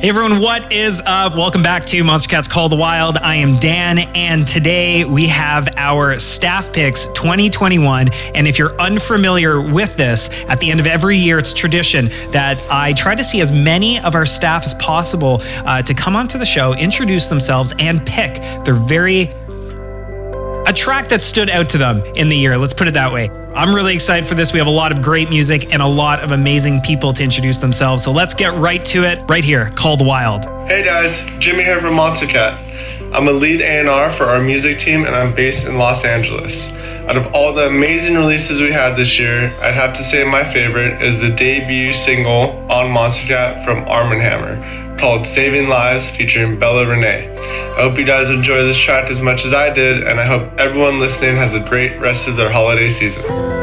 Hey everyone, what is up? Welcome back to Monster Cats Call the Wild. I am Dan, and today we have our staff picks 2021. And if you're unfamiliar with this, at the end of every year, it's tradition that I try to see as many of our staff as possible uh, to come onto the show, introduce themselves, and pick their very a track that stood out to them in the year. Let's put it that way. I'm really excited for this. We have a lot of great music and a lot of amazing people to introduce themselves. So let's get right to it right here. Call the Wild. Hey guys, Jimmy here from Monstercat. I'm a lead A&R for our music team and I'm based in Los Angeles. Out of all the amazing releases we had this year, I'd have to say my favorite is the debut single on Monstercat from Arm & Hammer called Saving Lives featuring Bella Renee. I hope you guys enjoy this track as much as I did, and I hope everyone listening has a great rest of their holiday season.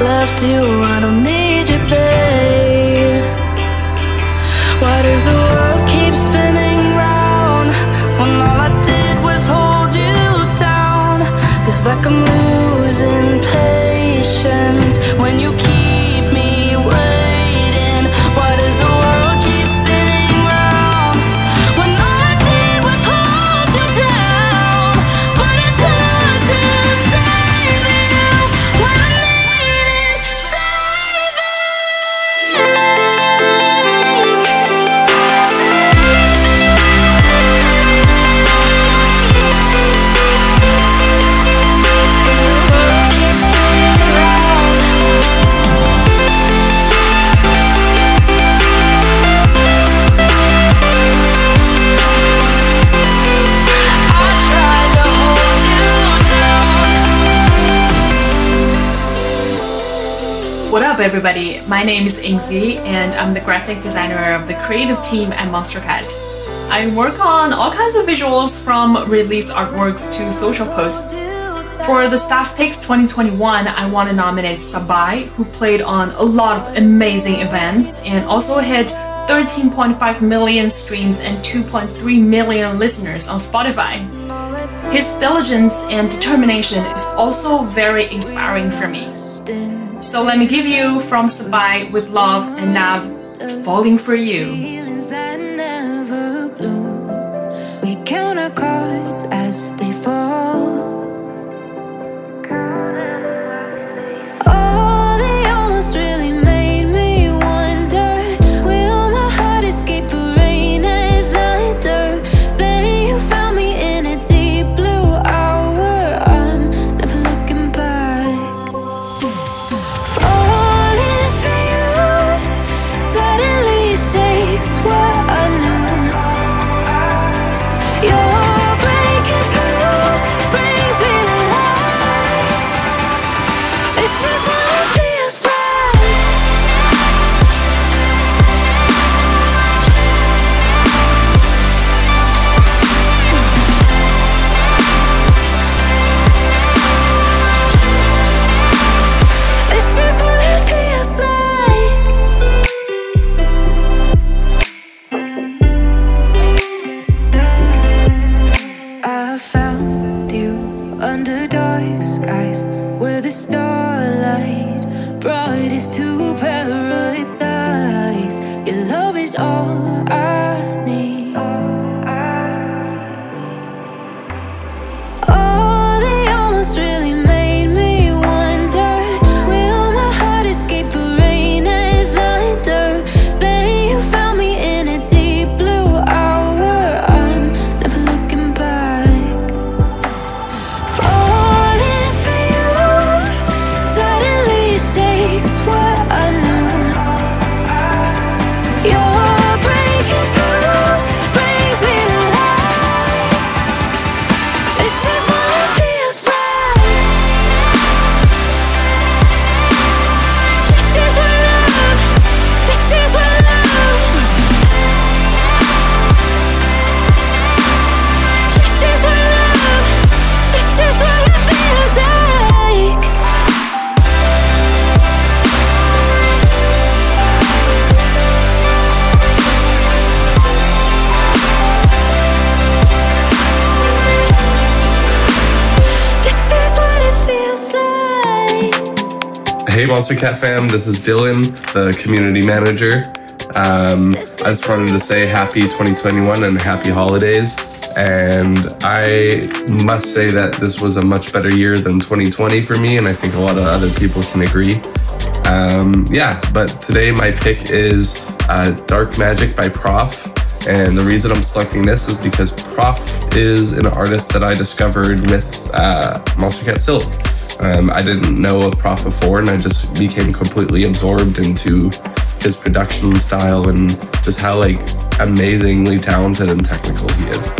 left you, I don't need everybody? My name is Ingzi, and I'm the graphic designer of the creative team at Monstercat. I work on all kinds of visuals from release artworks to social posts. For the Staff Picks 2021, I want to nominate Sabai, who played on a lot of amazing events and also hit 13.5 million streams and 2.3 million listeners on Spotify. His diligence and determination is also very inspiring for me. So let me give you from Sabai with love and Nav falling for you. Monster Cat fam, this is Dylan, the community manager. Um, I just wanted to say happy 2021 and happy holidays. And I must say that this was a much better year than 2020 for me, and I think a lot of other people can agree. Um, yeah, but today my pick is uh, Dark Magic by PROFF. And the reason I'm selecting this is because PROFF is an artist that I discovered with uh, Monster Cat Silk. Um, I didn't know of PROFF before, and I just became completely absorbed into his production style and just how like amazingly talented and technical he is.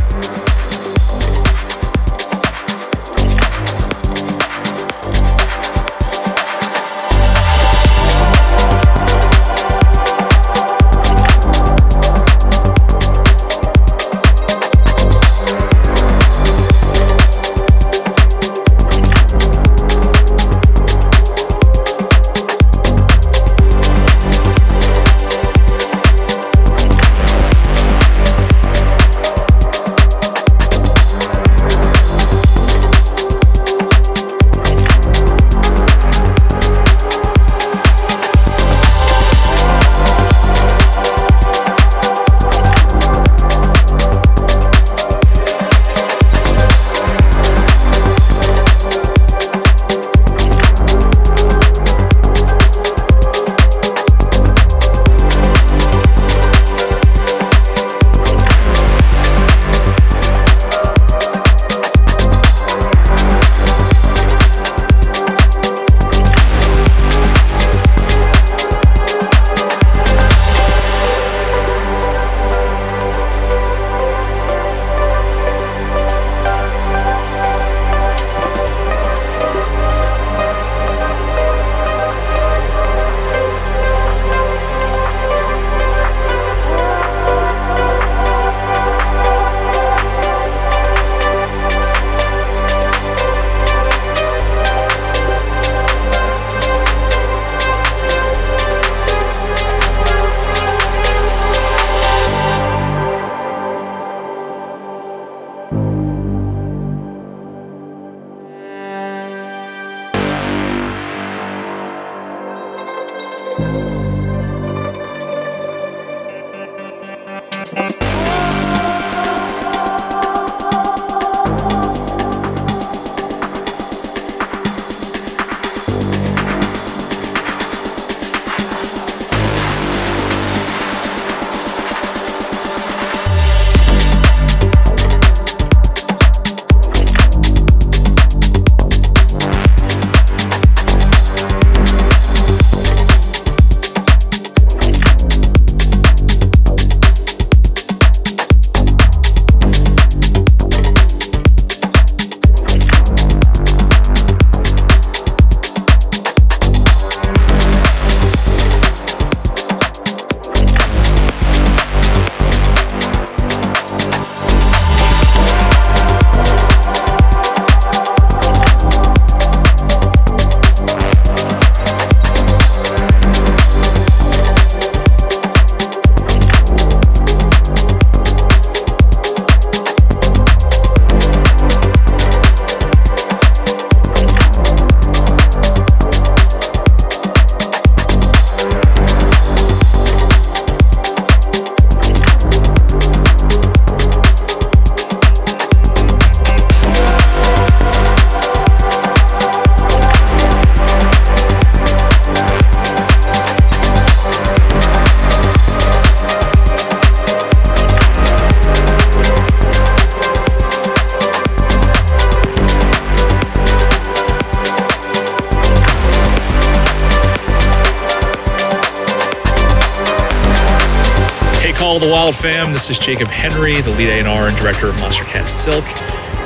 Jacob Henry, the lead A&R and director of Monster Cat Silk.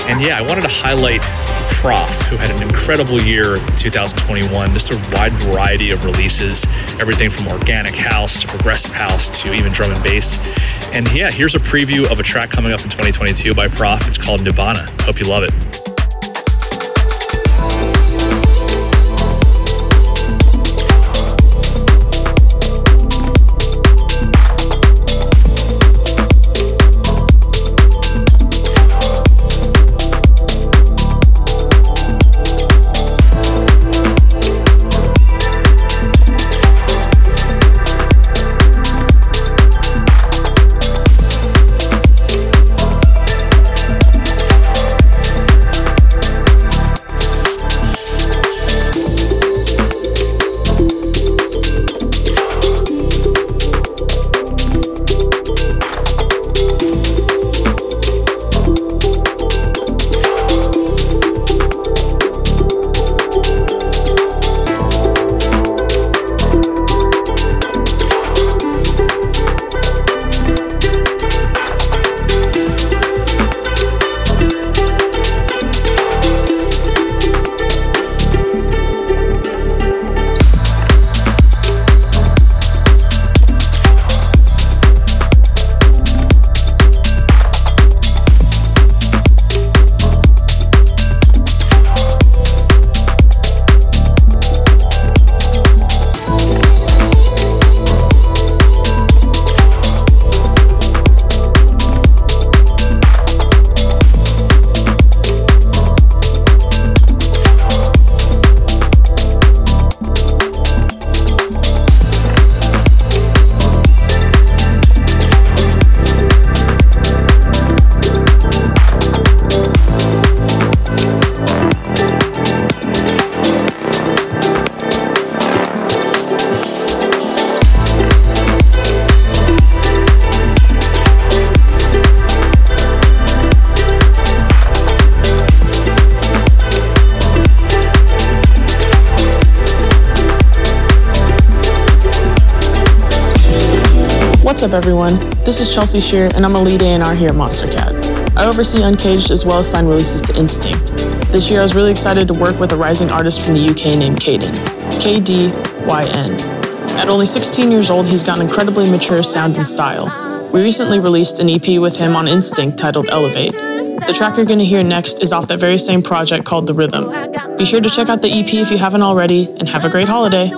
And yeah, I wanted to highlight PROFF, who had an incredible year in 2021. Just a wide variety of releases, everything from organic house to progressive house to even drum and bass. And yeah, here's a preview of a track coming up in 2022 by PROFF. It's called Nibbana. Hope you love it. Up, everyone? This is Chelsea Shear, and I'm a lead A&R here at Monster Cat. I oversee Uncaged as well as sign releases to Instinct. This year, I was really excited to work with a rising artist from the UK named Kdyn. K-D-Y-N. At only 16 years old, he's got an incredibly mature sound and style. We recently released an EP with him on Instinct titled Elevate. The track you're going to hear next is off that very same project called The Rhythm. Be sure to check out the EP if you haven't already, and have a great holiday.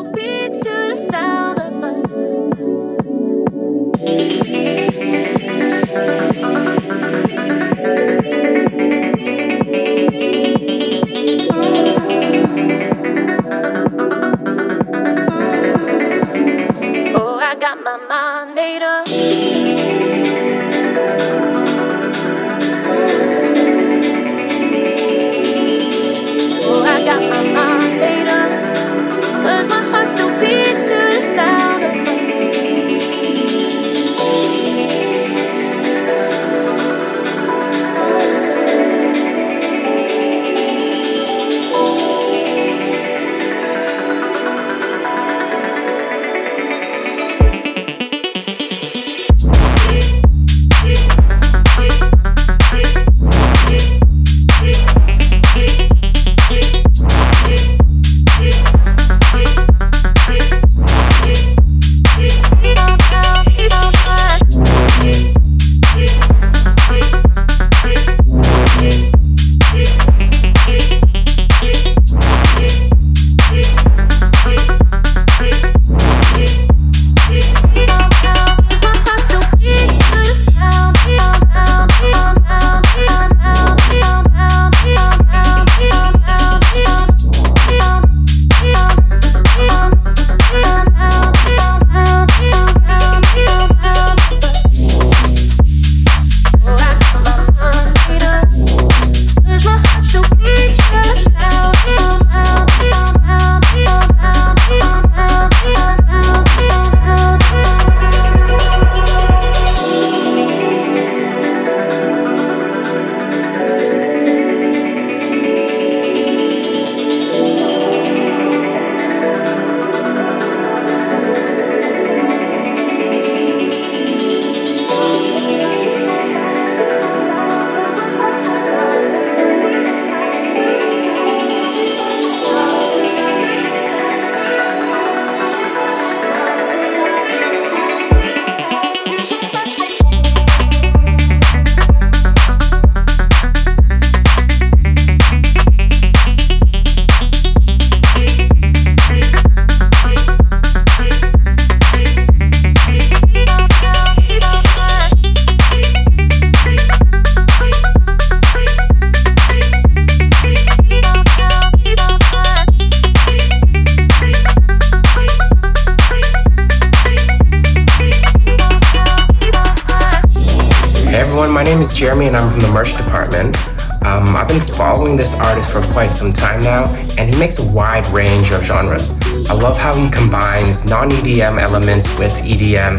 Combines non EDM elements with EDM,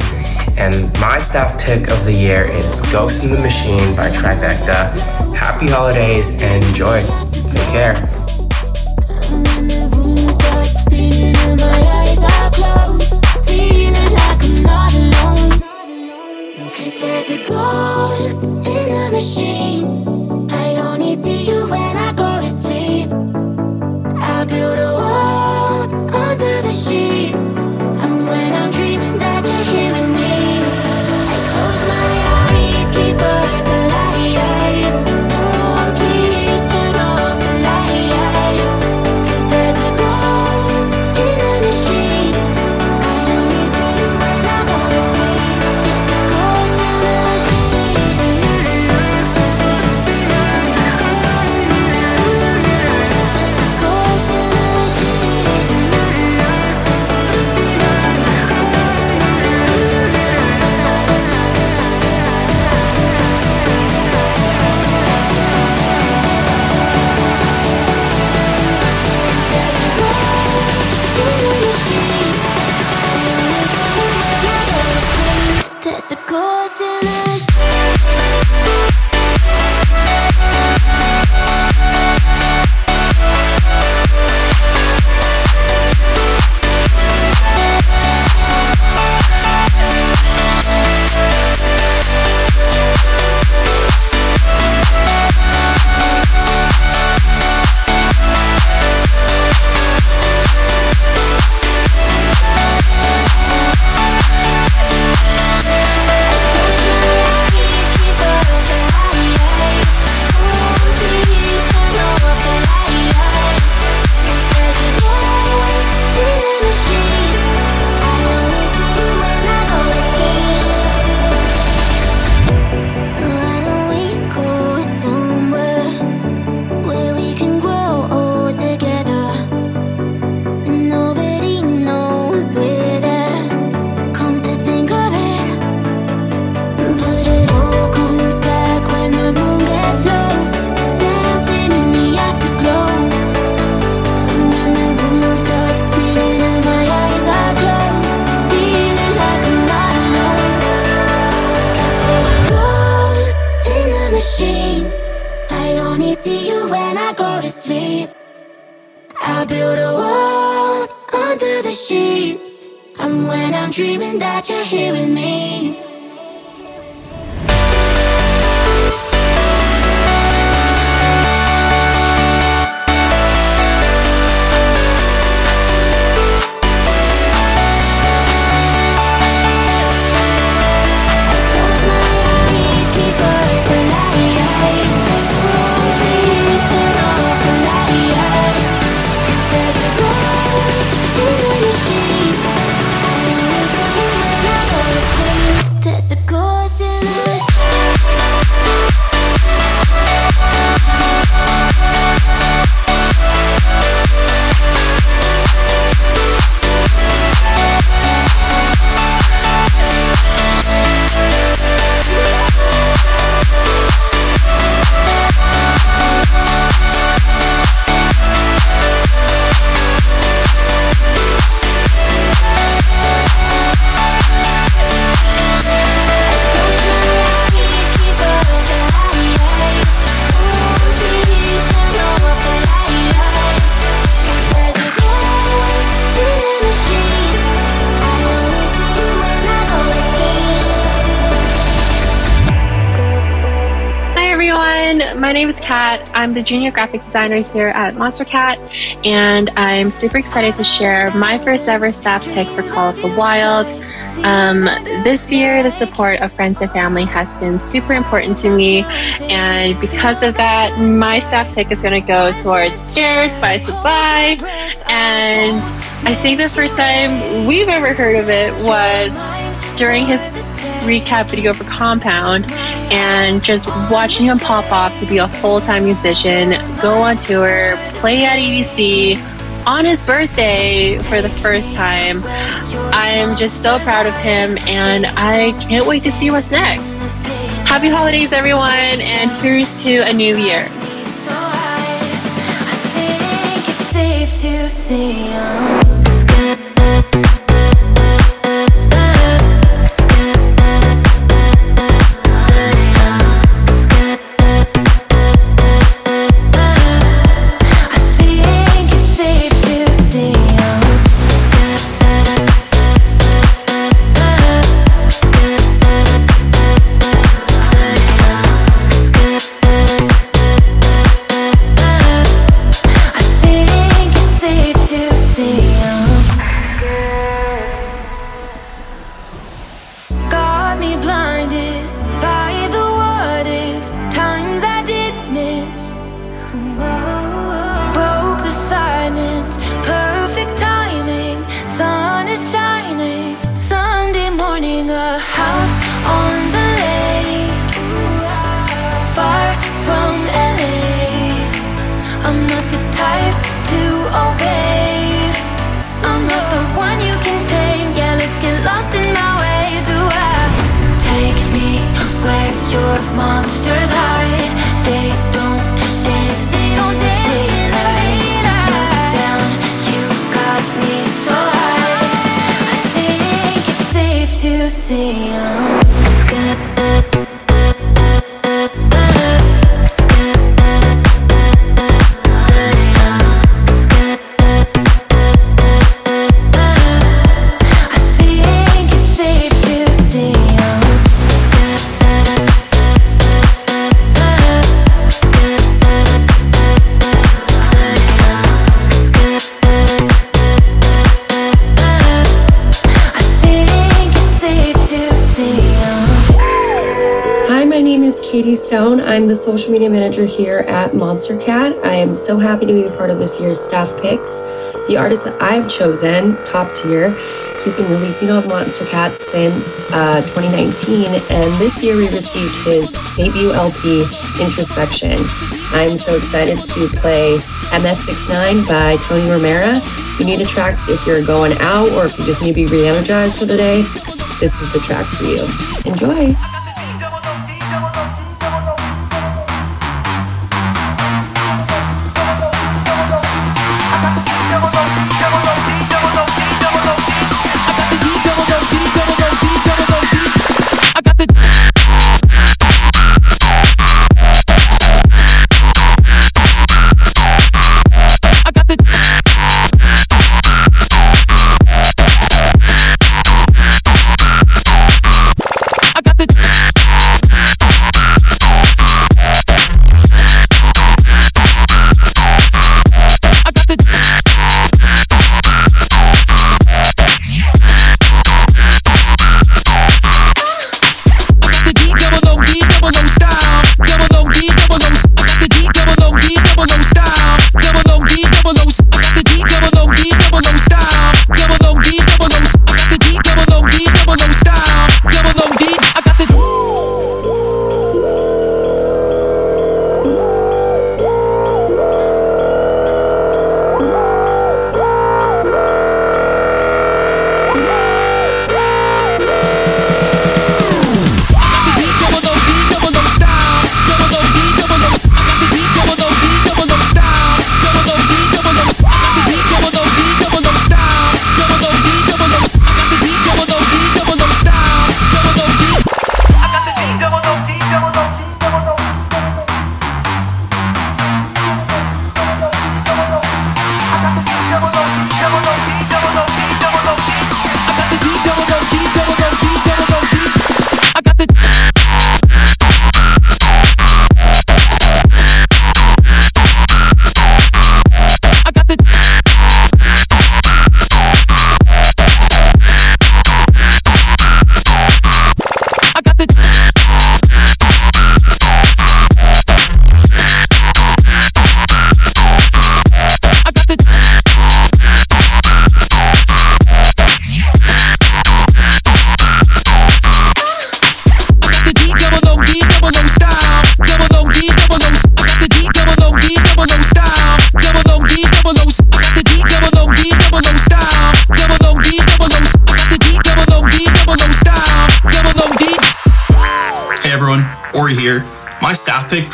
and my staff pick of the year is Ghost in the Machine by Trivecta. Happy holidays and enjoy. Take care. Dreaming graphic designer here at Monster Cat, and I'm super excited to share my first ever staff pick for Call of the Wild. Um, this year, the support of friends and family has been super important to me, and because of that, my staff pick is going to go towards Scared by Sublime. And I think the first time we've ever heard of it was during his recap video for Compound and just watching him pop off to be a full time musician, go on tour, play at EDC on his birthday for the first time. I'm just so proud of him and I can't wait to see what's next. Happy holidays, everyone, and here's to a new year. I to see. Um, I'm the social media manager here at Monster Cat. I am so happy to be a part of this year's staff picks. The artist that I've chosen, top tier, he's been releasing on Monster Cat since uh, 2019, and this year we received his debut LP, Introspection. I'm so excited to play MS69 by Tony Romera. If you need a track if you're going out or if you just need to be re energized for the day, this is the track for you. Enjoy!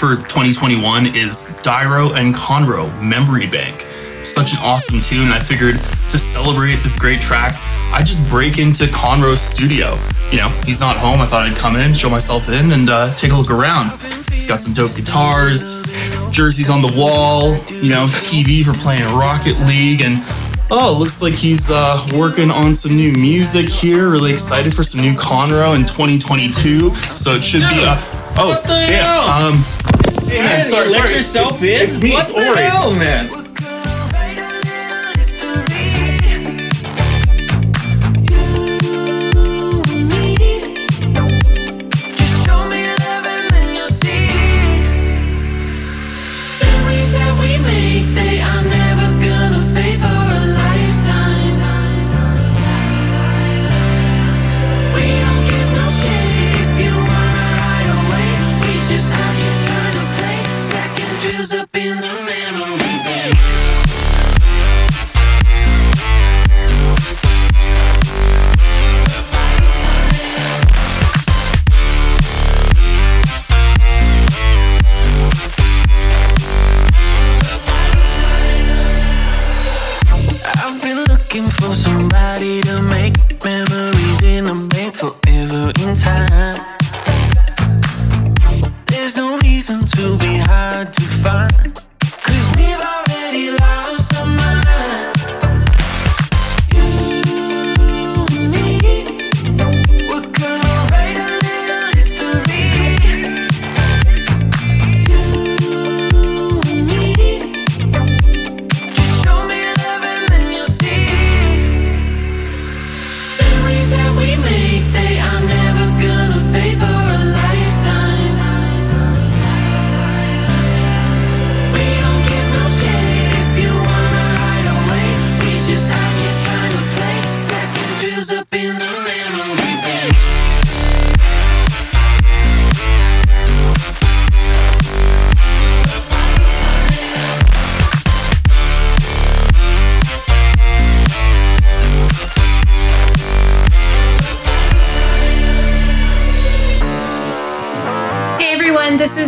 For 2021 is Dyro and Conro Memory Bank. Such an awesome tune. I figured to celebrate this great track, I just break into Conro's studio. You know, he's not home. I thought I'd come in, show myself in, and uh, take a look around. He's got some dope guitars, jerseys on the wall, you know, TV for playing Rocket League, and oh, looks like he's uh, working on some new music here. Really excited for some new Conro in 2022. So it should be a. Oh, damn. Um, man, sorry, you let yourself It's- in? it's me, What it's the Ori. hell, man?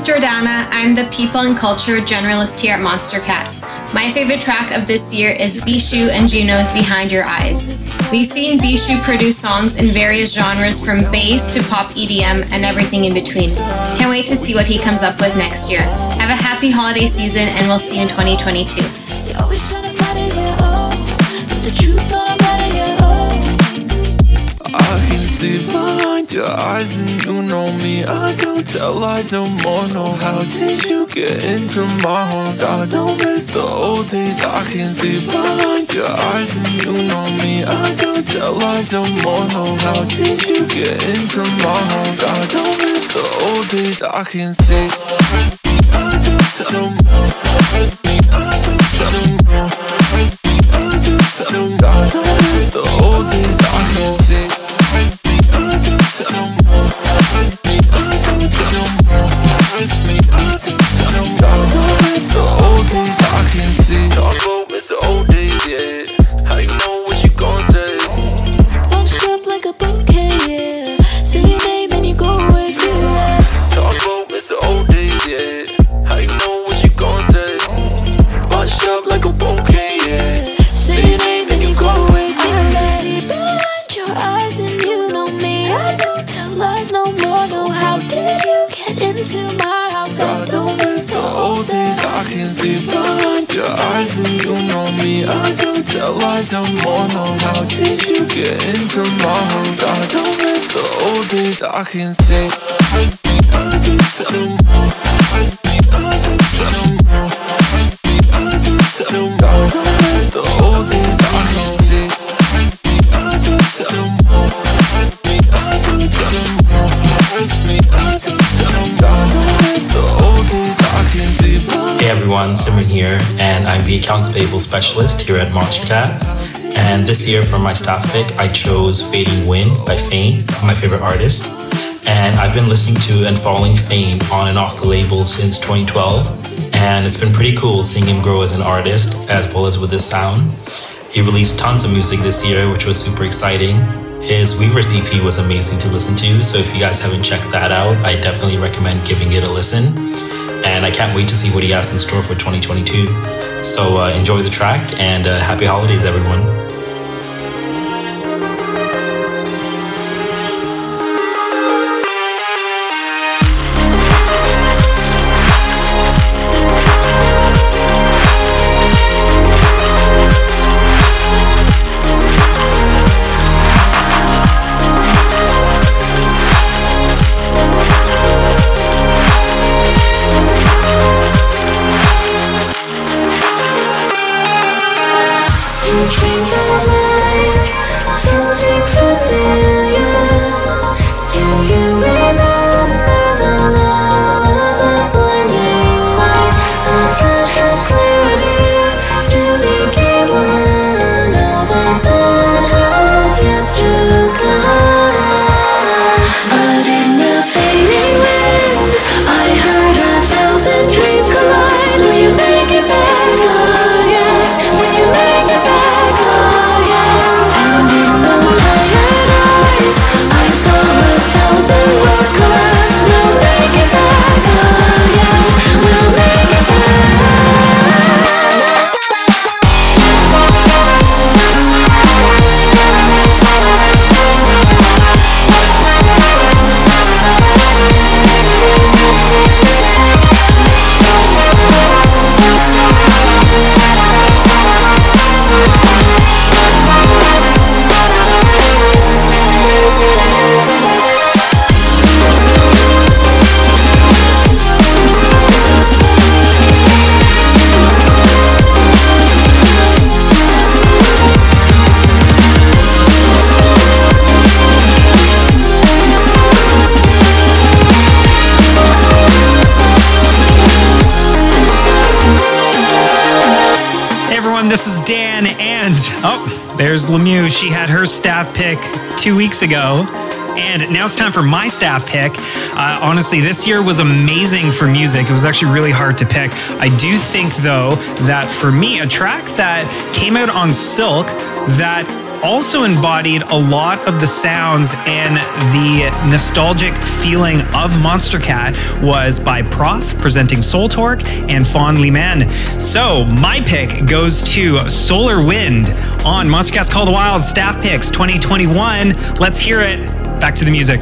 Jordana. I'm the People and Culture Generalist here at Monstercat. My favorite track of this year is Bishu and Juno's Behind Your Eyes. We've seen Bishu produce songs in various genres from bass to pop EDM and everything in between. Can't wait to see what he comes up with next year. Have a happy holiday season and we'll see you in 2022. Behind your eyes and you know me I don't tell lies no more, no. How did you get into my homes? I don't miss the old days I can see behind your eyes and you know me. I don't tell lies no more, no. How did you get into my homes? I don't miss the old days I can see. I don't tell no more I don't tell no more I don't miss the old days I can see eyes and you know me? I don't tell lies no more No, how did you get into my house? I don't miss the old days I can see I don't tell no more I don't tell more I don't tell don't miss the old everyone, Simran here, and I'm the accounts payable specialist here at Monstercat. And this year for my staff pick, I chose Fading Wind by Fame, my favorite artist. And I've been listening to and following Fame on and off the label since 2012. And it's been pretty cool seeing him grow as an artist as well as with his sound. He released tons of music this year, which was super exciting. His Weavers EP was amazing to listen to, so if you guys haven't checked that out, I definitely recommend giving it a listen. And I can't wait to see what he has in store for 2022. So uh, enjoy the track and uh, happy holidays, everyone. There's Lemieux. She had her staff pick two weeks ago. And now it's time for my staff pick. Uh, honestly, this year was amazing for music. It was actually really hard to pick. I do think, though, that for me, a track that came out on Silk that also embodied a lot of the sounds and the nostalgic feeling of Monstercat was by PROFF presenting Soul Torque and Fawn Liman. So my pick goes to Solar Wind on Monstercat's Call the Wild Staff Picks 2021. Let's hear it. Back to the music.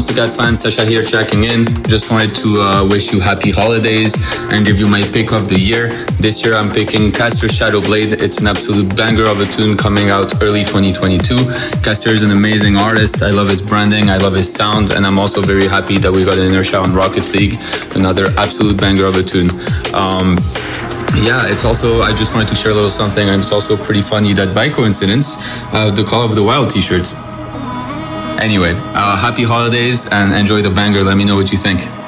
Monstercat fans? Sasha here checking in. Just wanted to uh, wish you happy holidays and give you my pick of the year. This year I'm picking Castor Shadowblade. It's an absolute banger of a tune coming out early 2022. Castor is an amazing artist. I love his branding, I love his sound, and I'm also very happy that we got an Inertia on Rocket League, another absolute banger of a tune. Um, yeah, it's also, I just wanted to share a little something, it's also pretty funny that by coincidence, uh, the Call of the Wild t shirt. Anyway, uh, happy holidays and enjoy the banger. Let me know what you think.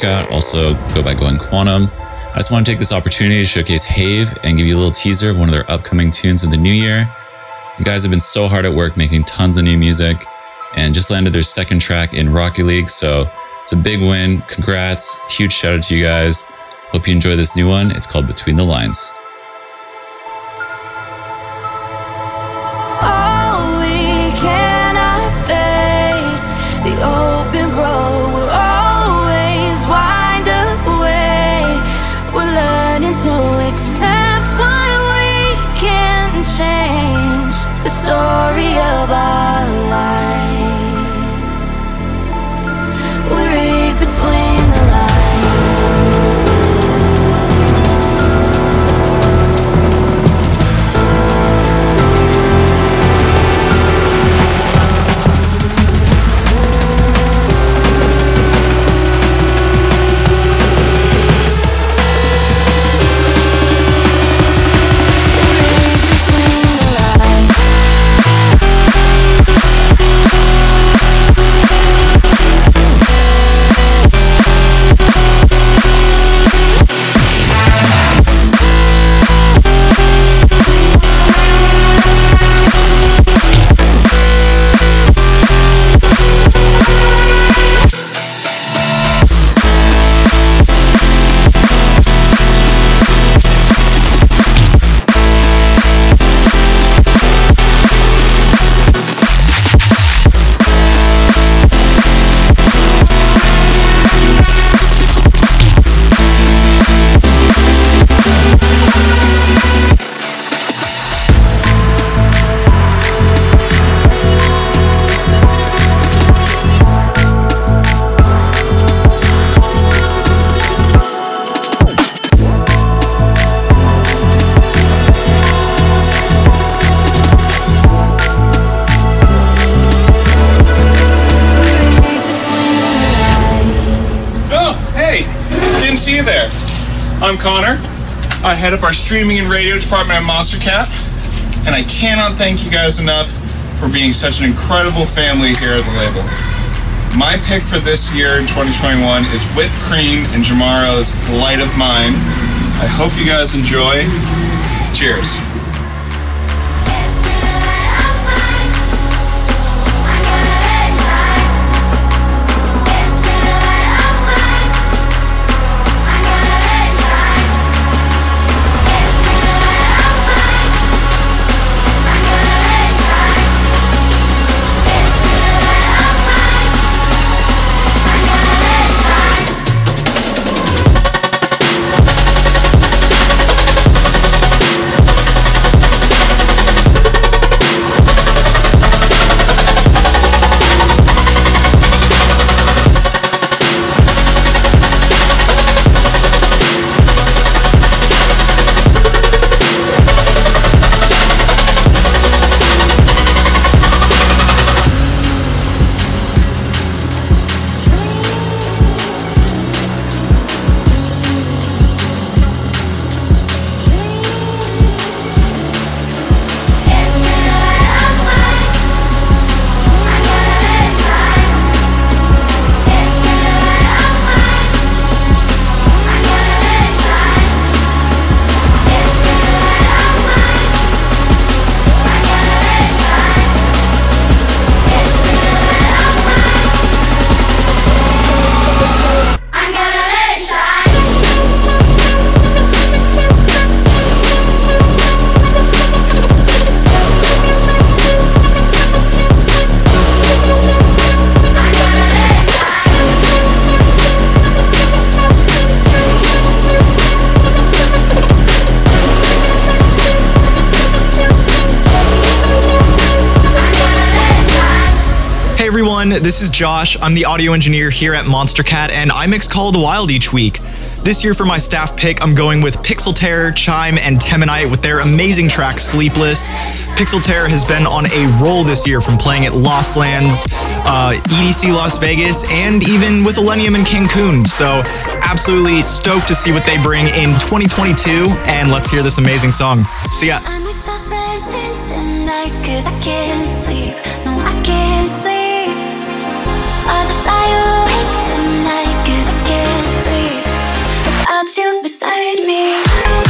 Here also go by Going Quantum. I just want to take this opportunity to showcase Have and give you a little teaser of one of their upcoming tunes in the new year. You guys have been so hard at work making tons of new music and just landed their second track in Rocket League, so it's a big win. Congrats. Huge shout out to you guys. Hope you enjoy this new one. It's called Between the Lines. I'm Connor. I head up our streaming and radio department at Monstercat, and I cannot thank you guys enough for being such an incredible family here at the label. My pick for this year in 2021 is Whipped Cream and Jamaro's Light of Mine. I hope you guys enjoy. Cheers. Everyone, this is Josh. I'm the audio engineer here at Monstercat, and I mix Call of the Wild each week. This year for my staff pick, I'm going with Pixel Terror, Chime, and Teminite with their amazing track Sleepless. Pixel Terror has been on a roll this year from playing at Lost Lands, uh, EDC Las Vegas, and even with Millennium in Cancun. So, absolutely stoked to see what they bring in 2022, and let's hear this amazing song. See ya. You beside me.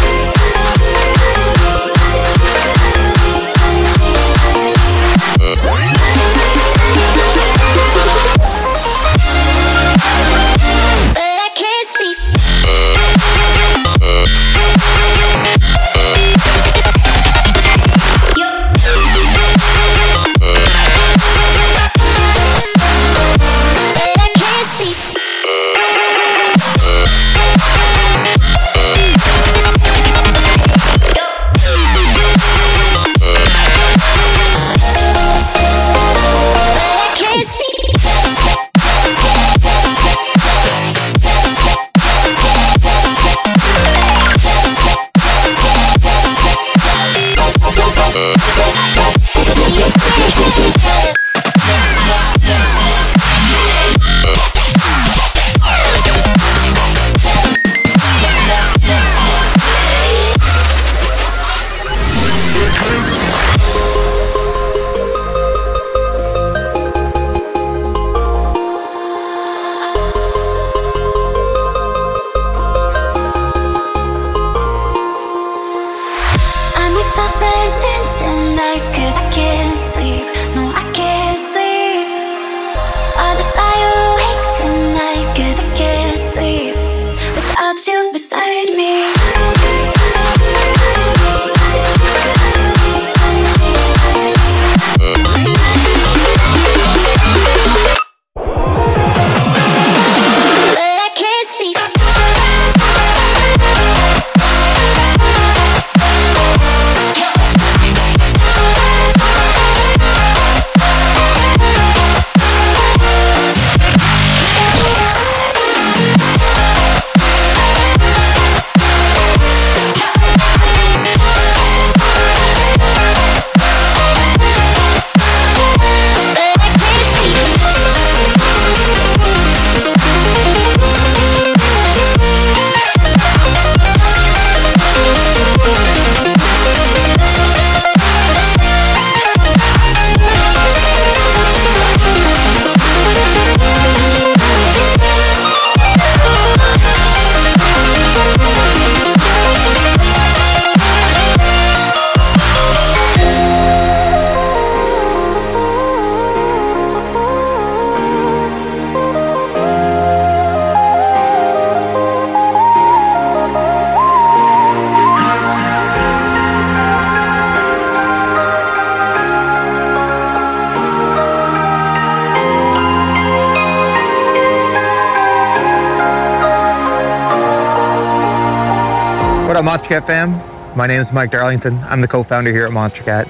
Up, Monstercat fam? My name is Mike Darlington. I'm the co-founder here at Monstercat.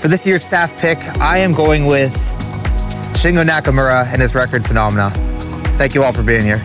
For this year's staff pick, I am going with Shingo Nakamura and his record Phenomena. Thank you all for being here.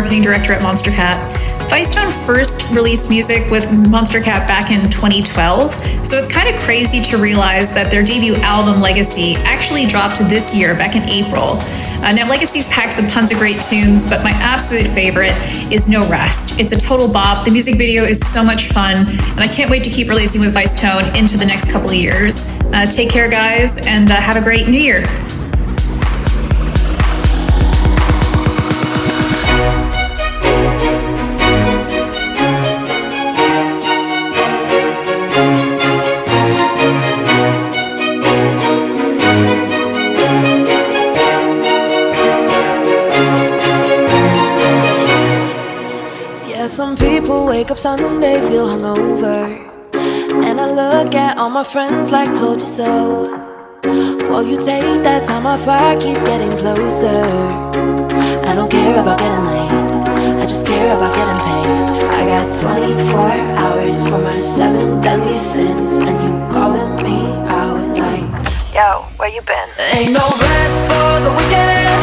Marketing director at Monstercat. Vicetone first released music with Monstercat back in 2012, so it's kind of crazy to realize that their debut album, Legacy, actually dropped this year, back in April. Uh, now, Legacy's packed with tons of great tunes, but my absolute favorite is No Rest. It's a total bop. The music video is so much fun, and I can't wait to keep releasing with Vicetone into the next couple of years. Uh, take care, guys, and uh, have a great new year. Sunday, feel hungover. And I look at all my friends like told you so. While you take that time off, I keep getting closer. I don't care about getting late, I just care about getting paid. I got 24 hours for my seven deadly sins, and you calling me out like, Yo, where you been? Ain't no rest for the wicked.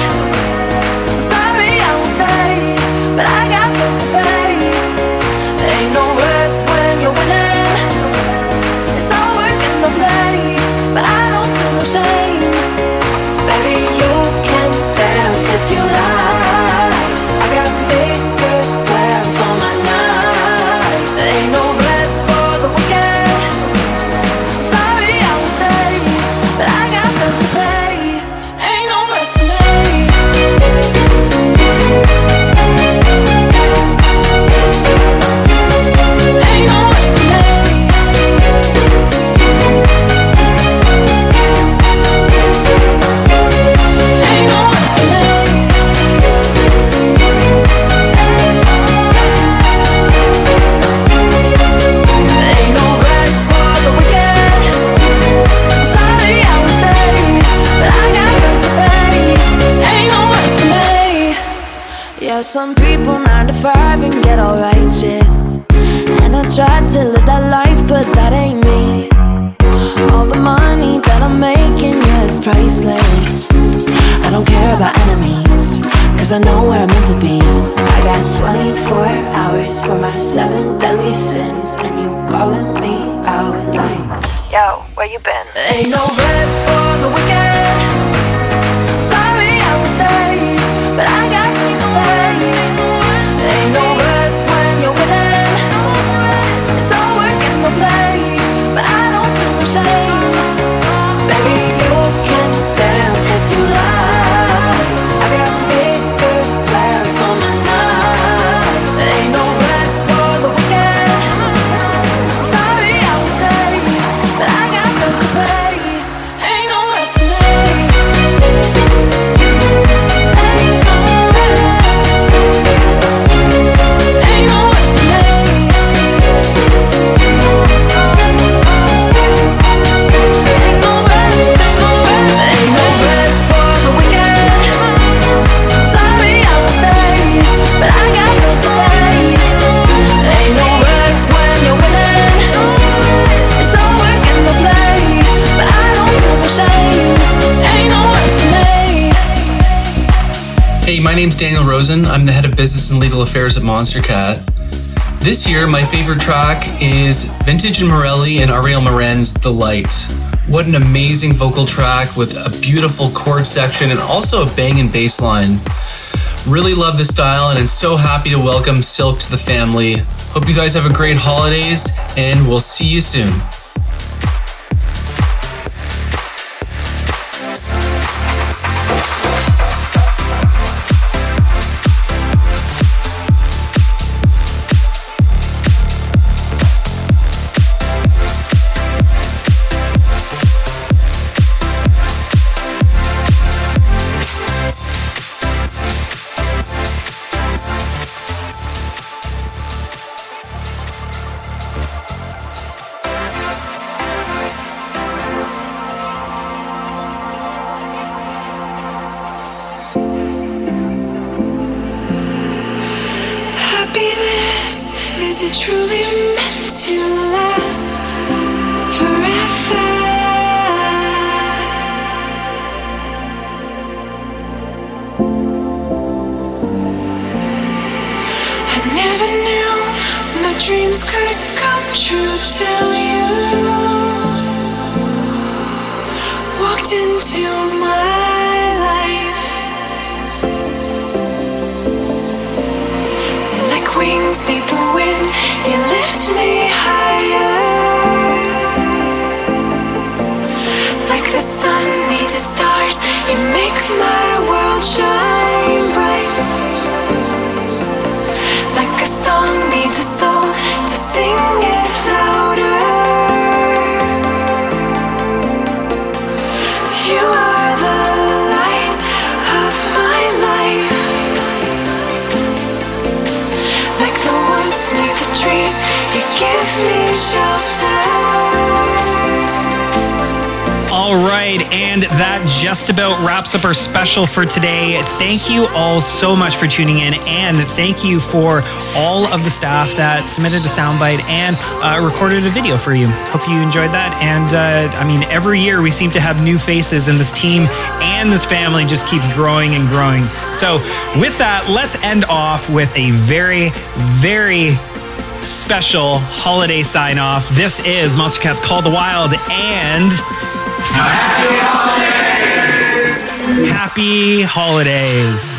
Don't about enemies, cause I know where I'm meant to be. I got 24 hours for my seven deadly sins, and you calling me out like, Yo, where you been? Ain't no rest for the wicked. Name's Daniel Rosen. I'm the head of business and legal affairs at Monstercat. This year, my favorite track is Vintage and Morelli and Ariel Moran's The Light. What an amazing vocal track with a beautiful chord section and also a banging bass line. Really love this style and I'm so happy to welcome Silk to the family. Hope you guys have a great holidays and we'll see you soon. Wraps up our special for today. Thank you all so much for tuning in, and thank you for all of the staff that submitted a soundbite and uh, recorded a video for you. Hope you enjoyed that. And uh, I mean, every year we seem to have new faces, and this team and this family just keeps growing and growing. So, with that, let's end off with a very, very special holiday sign off. This is Monstercats Call the Wild and Happy Holidays! Happy Holidays!